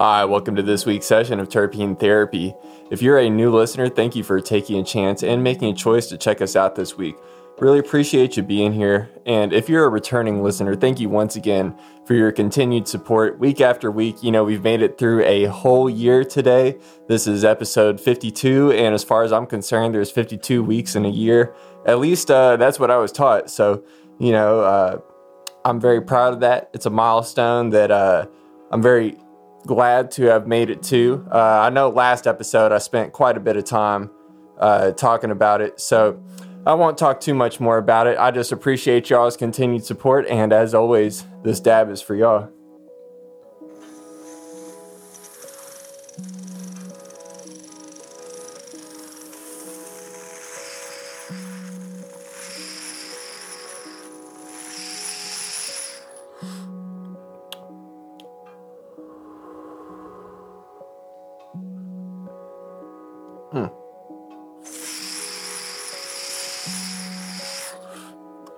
Hi, welcome to this week's session of Terpene Therapy. If you're a new listener, thank you for taking a chance and making a choice to check us out this week. Really appreciate you being here. And if you're a returning listener, thank you once again for your continued support week after week. You know, we've made it through a whole year today. This is episode 52. And as far as I'm concerned, there's 52 weeks in a year. At least uh, that's what I was taught. So, you know, uh, I'm very proud of that. It's a milestone that uh, I'm very glad to have made it to. Uh, I know last episode I spent quite a bit of time uh, talking about it, so I won't talk too much more about it. I just appreciate y'all's continued support, and as always, this dab is for y'all.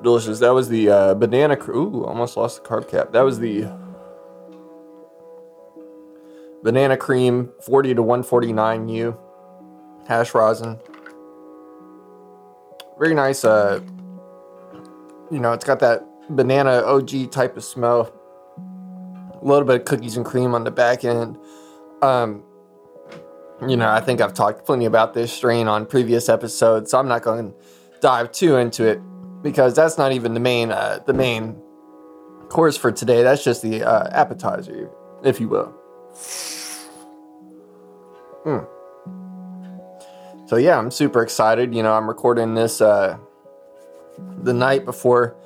Delicious. That was the uh, banana. Cr- Ooh, almost lost the carb cap. That was the banana cream 40 to 149 U hash rosin. Very nice. Uh, you know, it's got that banana OG type of smell. A little bit of cookies and cream on the back end. Um, you know, I think I've talked plenty about this strain on previous episodes, so I'm not going to dive too into it because that's not even the main uh, the main course for today. That's just the uh, appetizer, if you will. Mm. So yeah, I'm super excited. You know, I'm recording this uh, the night before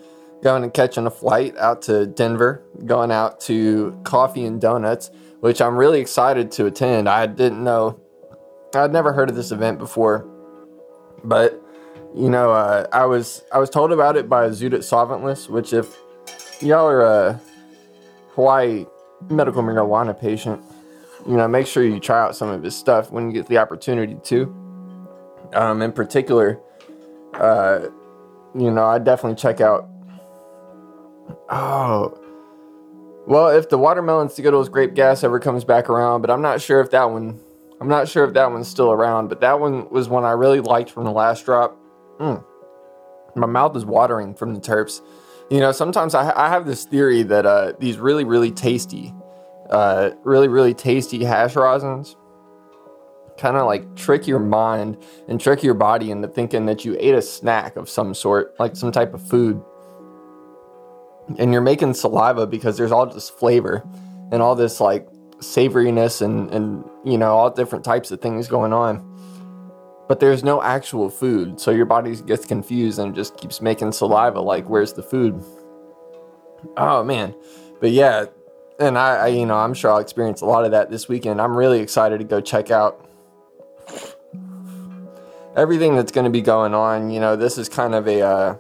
going and catching a flight out to Denver, going out to Coffee and Donuts, which I'm really excited to attend. I didn't know, I'd never heard of this event before, but you know, uh, I was I was told about it by Zudit Solventless, which if y'all are a Hawaii medical marijuana patient, you know, make sure you try out some of his stuff when you get the opportunity to. Um, in particular, uh, you know, I definitely check out. Oh, well, if the watermelon Skittles grape gas ever comes back around, but I'm not sure if that one. I'm not sure if that one's still around, but that one was one I really liked from the last drop. Mm. My mouth is watering from the terps. You know, sometimes I, I have this theory that uh, these really, really tasty, uh, really, really tasty hash rosins kind of like trick your mind and trick your body into thinking that you ate a snack of some sort, like some type of food. And you're making saliva because there's all this flavor and all this like savoriness and, and you know, all different types of things going on but there's no actual food. So your body gets confused and just keeps making saliva like, where's the food? Oh man. But yeah, and I, I, you know, I'm sure I'll experience a lot of that this weekend. I'm really excited to go check out everything that's going to be going on. You know, this is kind of a uh,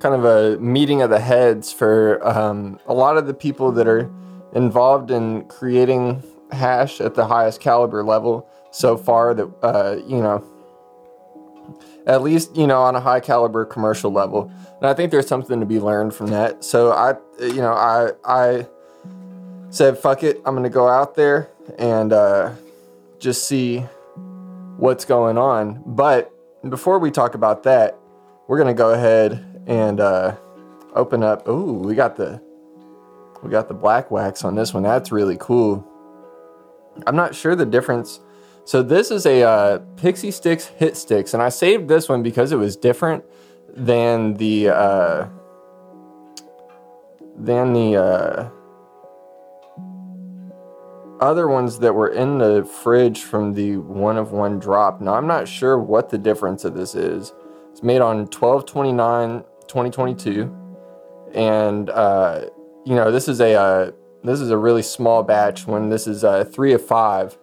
kind of a meeting of the heads for um, a lot of the people that are involved in creating hash at the highest caliber level so far that uh, you know at least you know on a high caliber commercial level. And i think there's something to be learned from that. So i you know i i said fuck it i'm gonna go out there and uh, just see what's going on. But before we talk about that we're gonna go ahead and uh, open up ooh we got the we got the black wax on this one. That's really cool. I'm not sure the difference so this is a uh, Pixie Stix Hit Stix, and I saved this one because it was different than the uh, than the uh, other ones that were in the fridge from the one of one drop. Now I'm not sure what the difference of this is. It's made on 1229 2022, and uh, you know this is a uh, this is a really small batch. When this is a three of five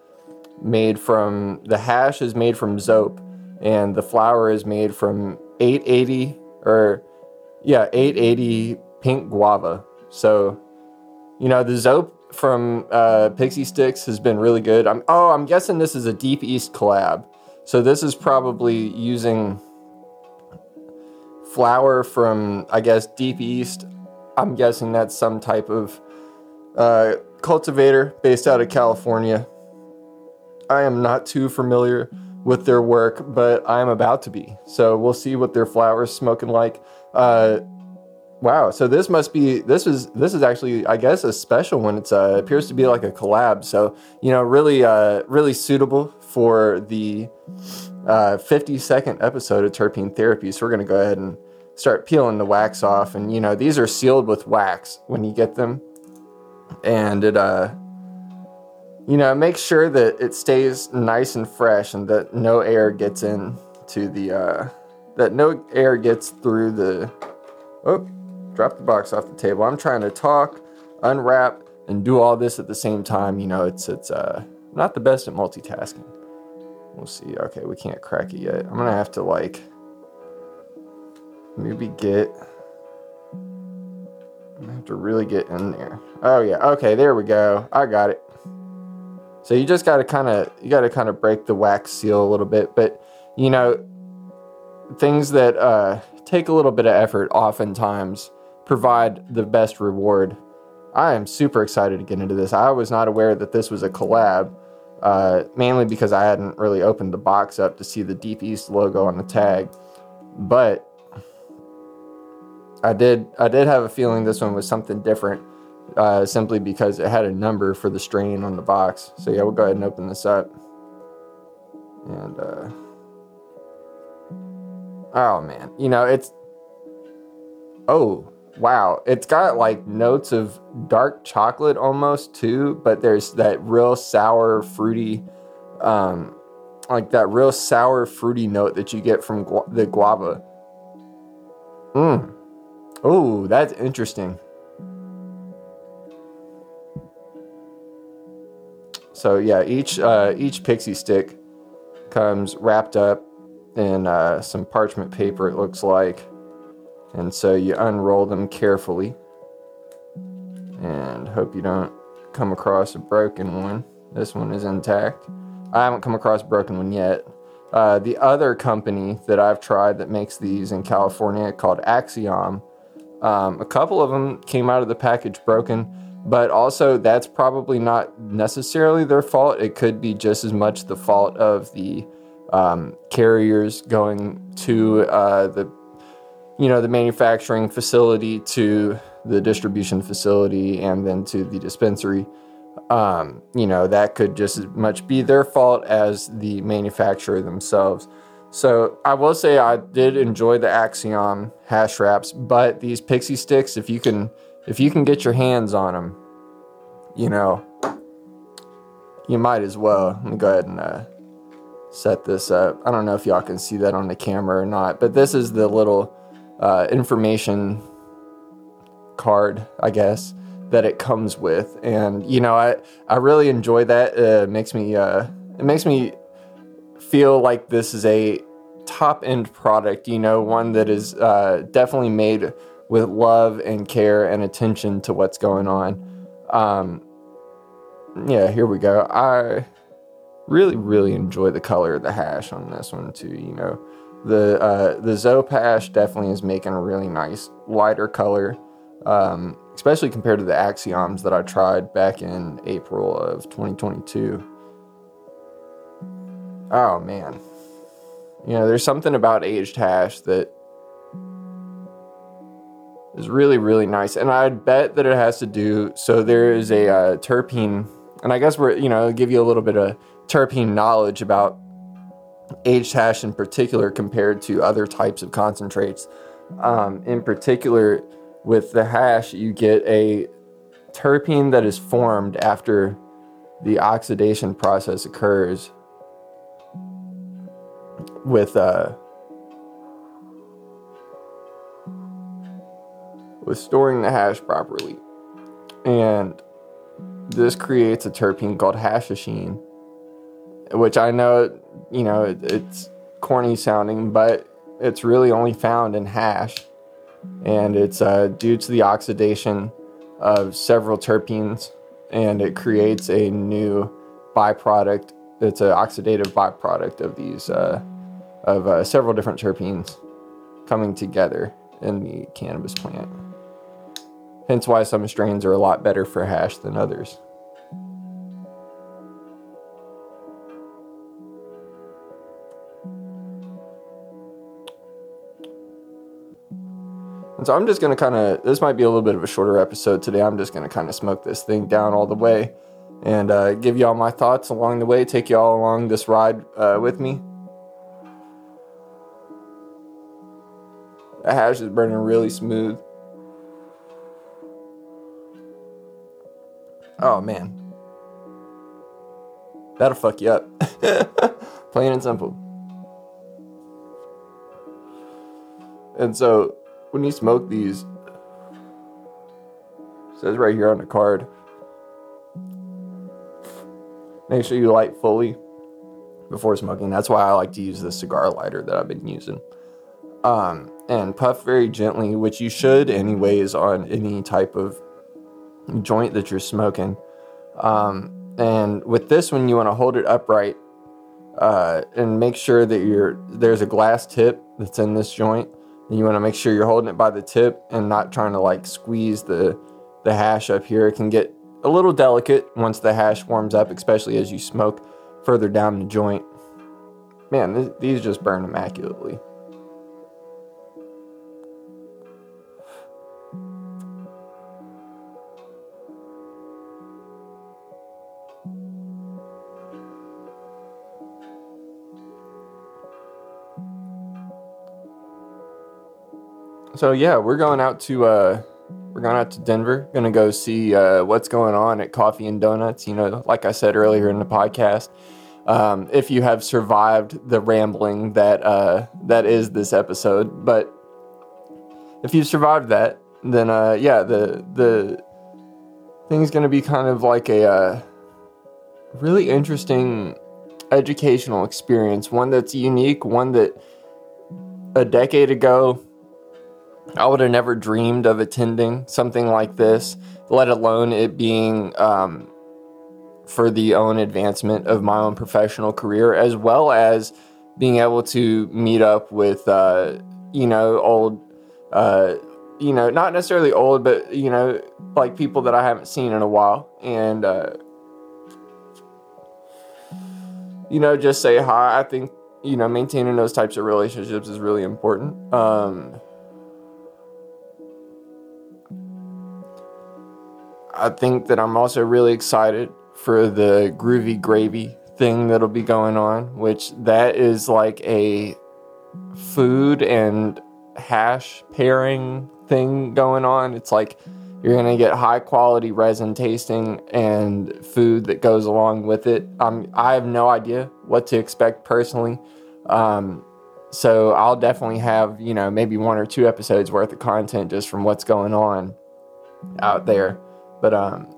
made from the hash is made from Zoap and the flower is made from 880 or yeah 880 pink guava. So you know the Zoap from uh, Pixie Stix has been really good. I'm oh i'm guessing this is a deep east collab. So this is probably using flower from i guess deep east. I'm guessing that's some type of uh, cultivator based out of California. I am not too familiar with their work, but I'm about to be. So we'll see what their flowers smoking like. Uh, wow. So this must be this is this is actually I guess a special one. It's uh, appears to be like a collab. So you know really uh, really suitable for the uh, 50 second episode of terpene therapy. So we're gonna go ahead and start peeling the wax off. And you know these are sealed with wax when you get them, and it uh you know, make sure that it stays nice and fresh and that no air gets in to the uh, that no air gets through the oh drop the box off the table. I'm trying to talk, unwrap, and do all this at the same time. You know, it's it's uh not the best at multitasking. We'll see. Okay, we can't crack it yet. I'm gonna have to like maybe get I have to really get in there. Oh yeah, okay, there we go. I got it. So you just got to kind of you got to kind of break the wax seal a little bit, but you know things that uh, take a little bit of effort oftentimes provide the best reward. I am super excited to get into this. I was not aware that this was a collab, uh, mainly because I hadn't really opened the box up to see the Deep East logo on the tag, but I did I did have a feeling this one was something different uh, simply because it had a number for the strain on the box. So yeah, we'll go ahead and open this up. And uh, oh man, you know it's oh wow, it's got like notes of dark chocolate almost too, but there's that real sour fruity, um, like that real sour fruity note that you get from gu- the guava. Mmm. Oh, that's interesting. So yeah, each uh, each pixie stick comes wrapped up in uh, some parchment paper. It looks like, and so you unroll them carefully, and hope you don't come across a broken one. This one is intact. I haven't come across a broken one yet. Uh, the other company that I've tried that makes these in California called Axiom, um, a couple of them came out of the package broken but also that's probably not necessarily their fault. It could be just as much the fault of the um, carriers going to uh, the you know the manufacturing facility to the distribution facility and then to the dispensary. Um, you know that could just as much be their fault as the manufacturer themselves. So I will say I did enjoy the Axiom hash wraps, but these Pixie Stix, if you can if you can get your hands on them, you know, you might as well. Let me go ahead and uh, set this up. I don't know if y'all can see that on the camera or not, but this is the little uh, information card, I guess, that it comes with. And you know, I I really enjoy that. Uh, it makes me uh, it makes me feel like this is a top end product. You know, one that is uh, definitely made with love and care and attention to what's going on. Um, yeah, here we go. I really, really enjoy the color of the hash on this one too. You know, the uh, the Zoap hash definitely is making a really nice lighter color, um, especially compared to the Axioms that I tried back in April of 2022. Oh man, you know, there's something about aged hash that is really really nice. And i'd bet that it has to do so there is a uh, terpene and i guess we're you know give you a little bit of terpene knowledge about aged hash in particular compared to other types of concentrates. Um, in particular with the hash you get a terpene that is formed after the oxidation process occurs with uh, with storing the hash properly. And this creates a terpene called hashishene, which I know, you know, it, it's corny sounding, but it's really only found in hash. And it's uh, due to the oxidation of several terpenes, and it creates a new byproduct. It's an oxidative byproduct of these, uh, of uh, several different terpenes coming together in the cannabis plant. Hence why some strains are a lot better for hash than others. And so I'm just going to kind of, this might be a little bit of a shorter episode today. I'm just going to kind of smoke this thing down all the way and uh, give y'all my thoughts along the way, take y'all along this ride uh, with me. The hash is burning really smooth. Oh man. That'll fuck you up. Plain and simple. And so when you smoke these, says right here on the card, make sure you light fully before smoking. That's why I like to use the cigar lighter that I've been using. Um, and puff very gently, which you should anyways on any type of joint that you're smoking. Um, and with this one, you want to hold it upright uh, and make sure that you're there's a glass tip that's in this joint And you want to make sure you're holding it by the tip and not trying to like squeeze the the hash up here. It can get a little delicate once the hash warms up, especially as you smoke further down the joint. Man, th- these just burn immaculately. So yeah, we're going out to uh, we're going out to Denver. Gonna go see uh, what's going on at Coffee and Donuts. You know, like I said earlier in the podcast, um, if you have survived the rambling that uh, that is this episode, but if you survived that, then uh, yeah, the the thing's gonna be kind of like a uh, really interesting educational experience. One that's unique. One that a decade ago I would have never dreamed of attending something like this, let alone it being um, for the own advancement of my own professional career, as well as being able to meet up with, uh, you know, old, uh, you know, not necessarily old, but, you know, like people that I haven't seen in a while. And, uh, you know, just say hi. I think, you know, maintaining those types of relationships is really important. Um, I think that I'm also really excited for the groovy gravy thing that'll be going on, which that is like a food and hash pairing thing going on. It's like you're gonna get high quality resin tasting and food that goes along with it. I have no idea what to expect personally. Um, so I'll definitely have, you know, maybe one or two episodes worth of content just from what's going on out there. But um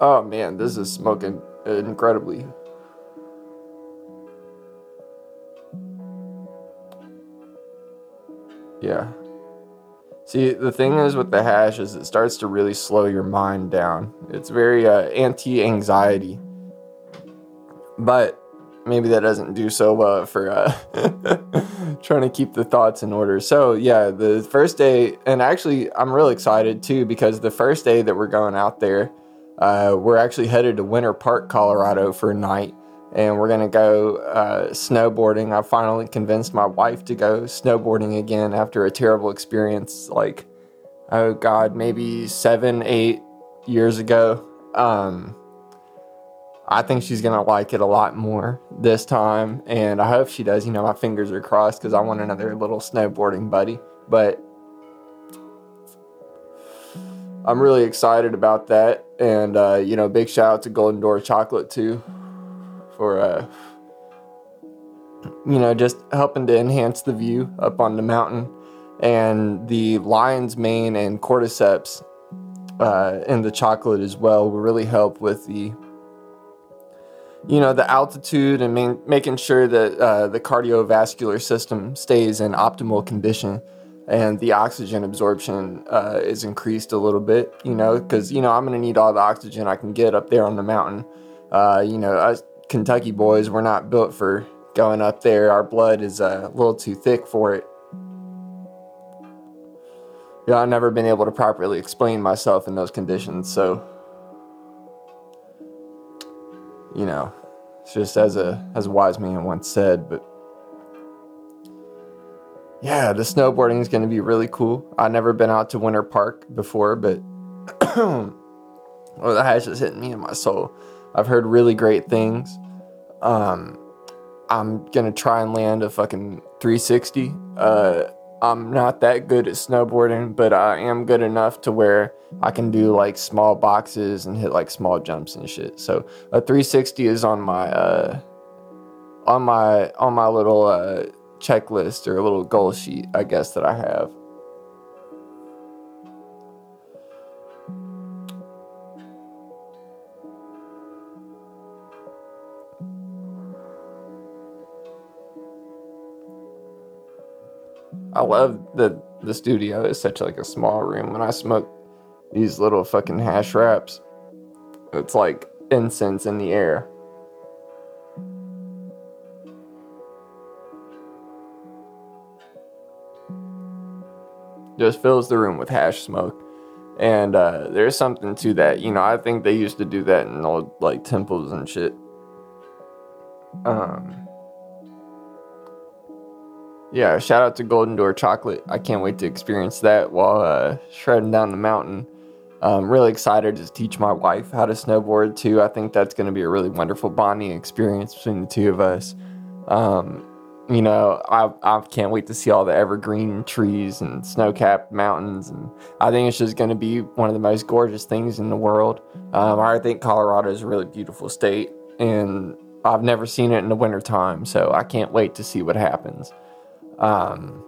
Oh man, this is smoking incredibly. Yeah. See, the thing is with the hash is it starts to really slow your mind down. It's very uh, anti-anxiety. But maybe that doesn't do so well for uh, trying to keep the thoughts in order. So yeah, the first day, and actually I'm really excited too because the first day that we're going out there, uh, we're actually headed to Winter Park, Colorado for a night, and we're gonna go uh, snowboarding. I finally convinced my wife to go snowboarding again after a terrible experience, like oh god, maybe seven, eight years ago. Um, I think she's gonna like it a lot more this time, and I hope she does. You know, my fingers are crossed because I want another little snowboarding buddy. But I'm really excited about that, and uh, you know, big shout out to Golden Door Chocolate too for uh, you know just helping to enhance the view up on the mountain, and the lion's mane and cordyceps uh, in the chocolate as well will really help with the you know the altitude and main, making sure that uh, the cardiovascular system stays in optimal condition and the oxygen absorption uh, is increased a little bit you know because you know i'm going to need all the oxygen i can get up there on the mountain. Uh, you know us kentucky boys we're not built for going up there. Our blood is a little too thick for it. You know, I've never been able to properly explain myself in those conditions. So, you know, it's just as a as a wise man once said, but yeah, the snowboarding is going to be really cool. I've never been out to Winter Park before, but oh, the hash just hitting me in my soul. I've heard really great things. Um, I'm gonna try and land a fucking 360. Uh, I'm not that good at snowboarding, but I am good enough to where I can do like small boxes and hit like small jumps and shit. So a 360 is on my uh, on my on my little uh, checklist or a little goal sheet, I guess that I have. I love that the studio is such like a small room. When I smoke these little fucking hash wraps, it's like incense in the air. Just fills the room with hash smoke. And uh, there's something to that. You know, I think they used to do that in old like temples and shit. Um yeah, shout out to Golden Door Chocolate. I can't wait to experience that while uh, shredding down the mountain. I'm really excited to teach my wife how to snowboard too. I think that's going to be a really wonderful bonding experience between the two of us. Um, you know, I, I can't wait to see all the evergreen trees and snow capped mountains. And I think it's just going to be one of the most gorgeous things in the world. Um, I think Colorado is a really beautiful state, and I've never seen it in the wintertime. So I can't wait to see what happens. Um,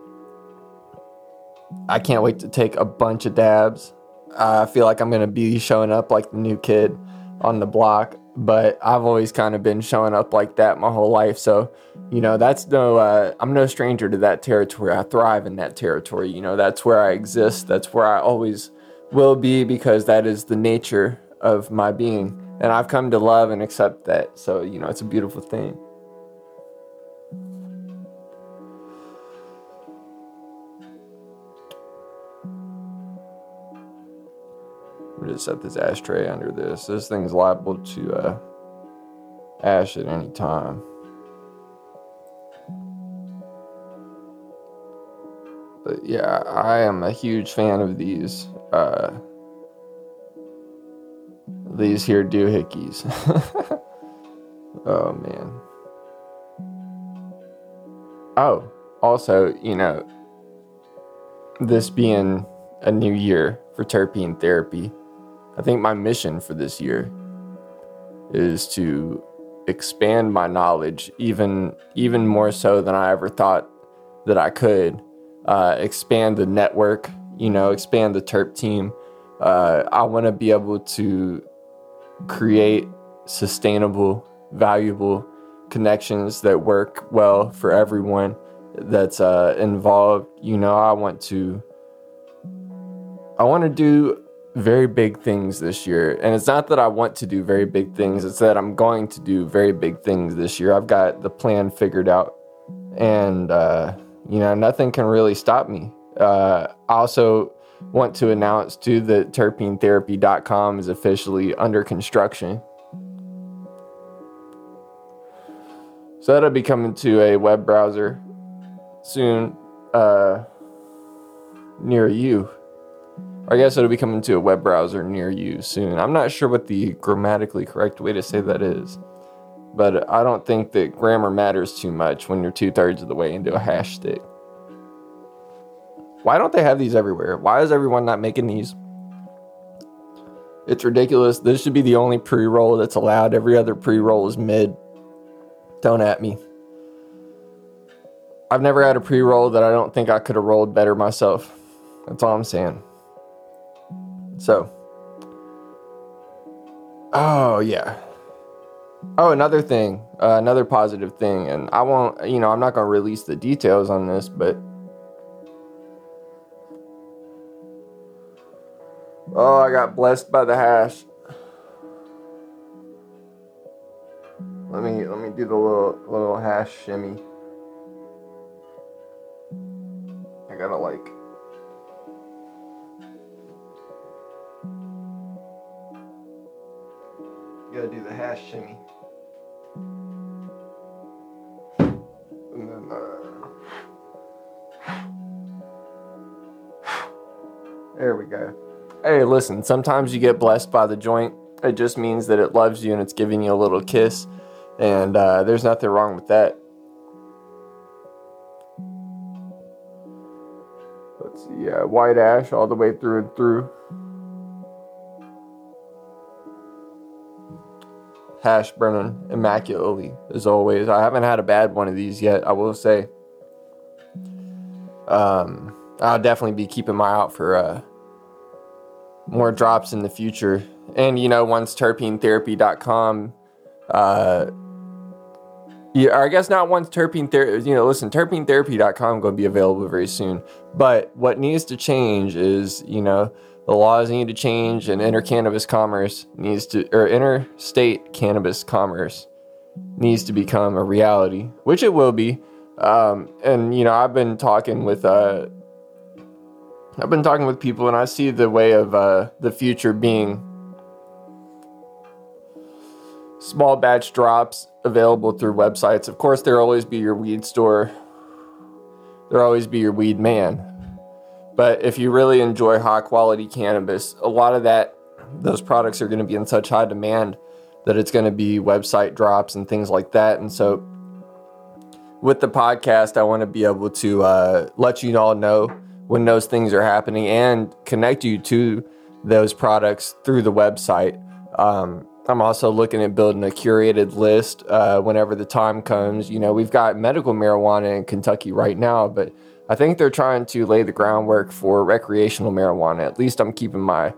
I can't wait to take a bunch of dabs. I feel like I'm going to be showing up like the new kid on the block, but I've always kind of been showing up like that my whole life. So, you know, that's no, uh, I'm no stranger to that territory. I thrive in that territory. You know, that's where I exist. That's where I always will be because that is the nature of my being. And I've come to love and accept that. So, you know, it's a beautiful thing. Gonna set this ashtray under this. This thing's liable to uh, ash at any time. But yeah, I am a huge fan of these uh, these here doohickeys. oh man. Oh, also, you know, this being a new year for terpene therapy, I think my mission for this year is to expand my knowledge even even more so than I ever thought that I could. Uh, expand the network, you know, expand the Terp team. Uh, I want to be able to create sustainable, valuable connections that work well for everyone that's uh, involved. You know, I want to. I want to do very big things this year. And it's not that I want to do very big things, it's that I'm going to do very big things this year. I've got the plan figured out. And, uh, you know, nothing can really stop me. Uh, I also want to announce too that terpenetherapy.com is officially under construction. So that'll be coming to a web browser soon uh, near you. I guess it'll be coming to a web browser near you soon. I'm not sure what the grammatically correct way to say that is, but I don't think that grammar matters too much when you're two thirds of the way into a hash stick. Why don't they have these everywhere? Why is everyone not making these? It's ridiculous. This should be the only pre roll that's allowed. Every other pre roll is mid. Don't at me. I've never had a pre roll that I don't think I could have rolled better myself. That's all I'm saying. So, oh yeah. Oh, another thing, uh, another positive thing, and I won't, you know, I'm not going to release the details on this, but oh, I got blessed by the hash. Let me let me do the little little hash shimmy. I gotta like gotta do the hash shimmy. And then, uh, there we go. Hey, listen, sometimes you get blessed by the joint. It just means that it loves you and it's giving you a little kiss. And uh, there's nothing wrong with that. Let's see, yeah, white ash all the way through and through. Hash burning immaculately, as always. I haven't had a bad one of these yet, I will say. Um, I'll definitely be keeping my eye out for uh, more drops in the future. And, you know, once terpenetherapy.com, uh, yeah, I guess not once terpene therapy, you know, listen, terpenetherapy.com going to be available very soon. But what needs to change is, you know, the laws need to change and inter cannabis commerce needs to, or interstate cannabis commerce needs to become a reality, which it will be. Um, and, you know, I've been talking with, uh, I've been talking with people and I see the way of uh, the future being small batch drops available through websites. Of course, there'll always be your weed store, there'll always be your weed man. But if you really enjoy high quality cannabis, a lot of that, those products are going to be in such high demand that it's going to be website drops and things like that. And so, with the podcast, I want to be able to uh, let you all know when those things are happening and connect you to those products through the website. Um, I'm also looking at building a curated list uh, whenever the time comes. You know, we've got medical marijuana in Kentucky right now, but I think they're trying to lay the groundwork for recreational marijuana. At least I'm keeping my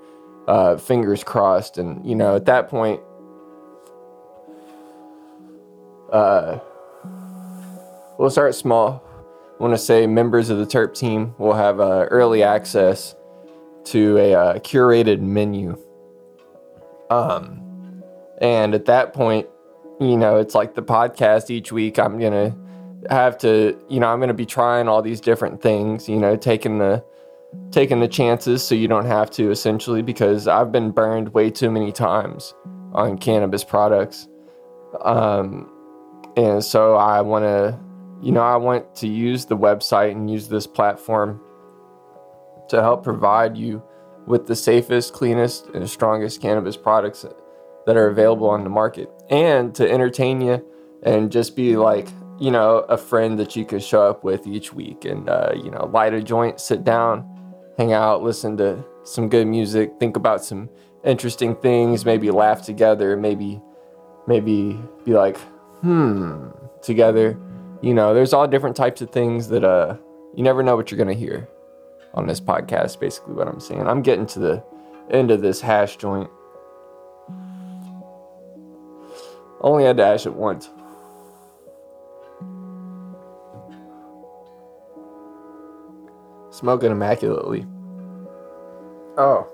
uh, fingers crossed. And, you know, at that point, uh, we'll start small. I want to say members of the Terp team will have uh, early access to a uh, curated menu. Um, and at that point, you know, it's like the podcast each week. I'm going to have to, you know, I'm going to be trying all these different things, you know, taking the taking the chances so you don't have to essentially because I've been burned way too many times on cannabis products. Um and so I want to you know, I want to use the website and use this platform to help provide you with the safest, cleanest, and strongest cannabis products that are available on the market and to entertain you and just be like you know a friend that you could show up with each week and uh, you know light a joint sit down hang out listen to some good music think about some interesting things maybe laugh together maybe maybe be like hmm together. You know there's all different types of things that uh you never know what you're gonna hear on this podcast basically what i'm saying. I'm getting to the end of this hash joint. Only had to ash it once. Smoking immaculately. Oh.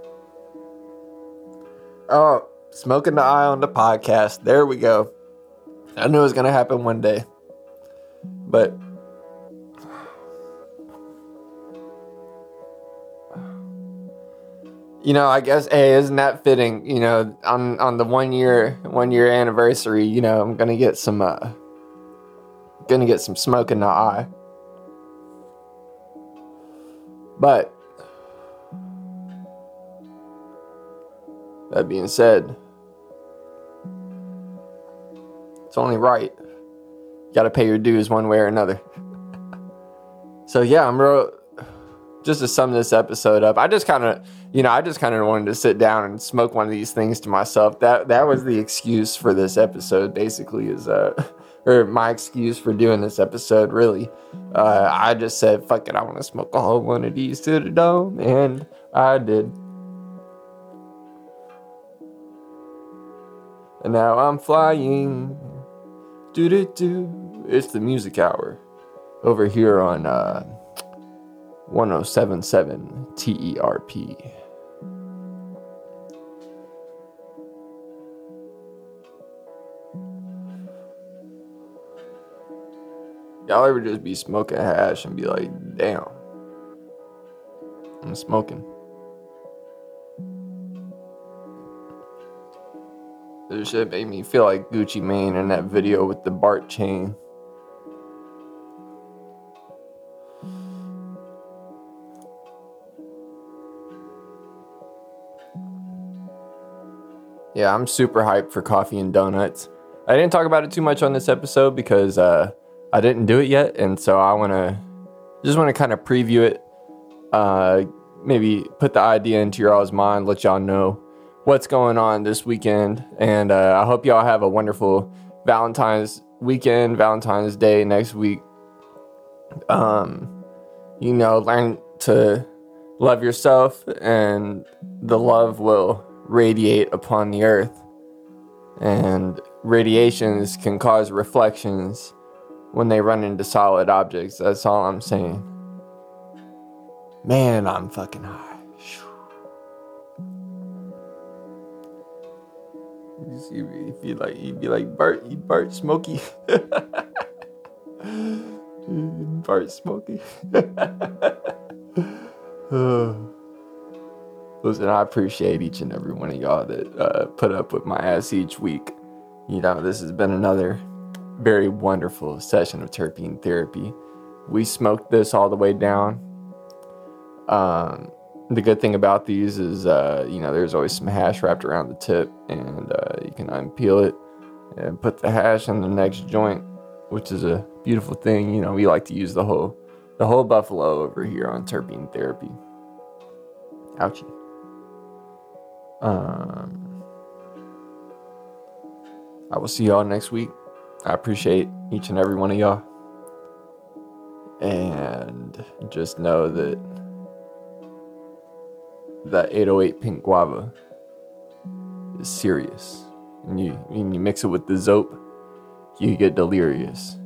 Oh, smoking the eye on the podcast. There we go. I knew it was going to happen one day. But you know, I guess hey, isn't that fitting? You know, on on the one year one year anniversary, you know, I'm gonna get some uh gonna get some smoke in the eye. But that being said, it's only right. You gotta pay your dues one way or another. so yeah, I'm real just to sum this episode up, I just kind of, you know, I just kind of wanted to sit down and smoke one of these things to myself. That that was the excuse for this episode, basically, is uh, or my excuse for doing this episode. Really, uh, I just said, "Fuck it, I want to smoke a whole one of these to the dome," and I did. And now I'm flying. Do do do. It's the music hour over here on. Uh, 1077 TERP. Y'all ever just be smoking hash and be like, damn, I'm smoking. This shit made me feel like Gucci Mane in that video with the Bart chain. Yeah, I'm super hyped for coffee and donuts. I didn't talk about it too much on this episode because uh, I didn't do it yet, and so I want to just want to kind of preview it. Uh, maybe put the idea into your all's mind, let y'all know what's going on this weekend, and uh, I hope y'all have a wonderful Valentine's weekend, Valentine's Day next week. Um, you know, learn to love yourself, and the love will radiate upon the earth. And radiations can cause reflections when they run into solid objects. That's all I'm saying. Man, I'm fucking high. You'd be like, you'd be like Bart, you Bart Smokey. Bart Smokey. Listen, I appreciate each and every one of y'all that uh, put up with my ass each week. You know, this has been another very wonderful session of terpene therapy. We smoked this all the way down. Um, the good thing about these is, uh, you know, there's always some hash wrapped around the tip, and uh, you can unpeel it and put the hash in the next joint, which is a beautiful thing. You know, we like to use the whole the whole buffalo over here on terpene therapy. Ouchie. Um, I will see y'all next week. I appreciate each and every one of y'all. And just know that that 808 pink guava is serious. And you, when you mix it with the Zoap, you get delirious.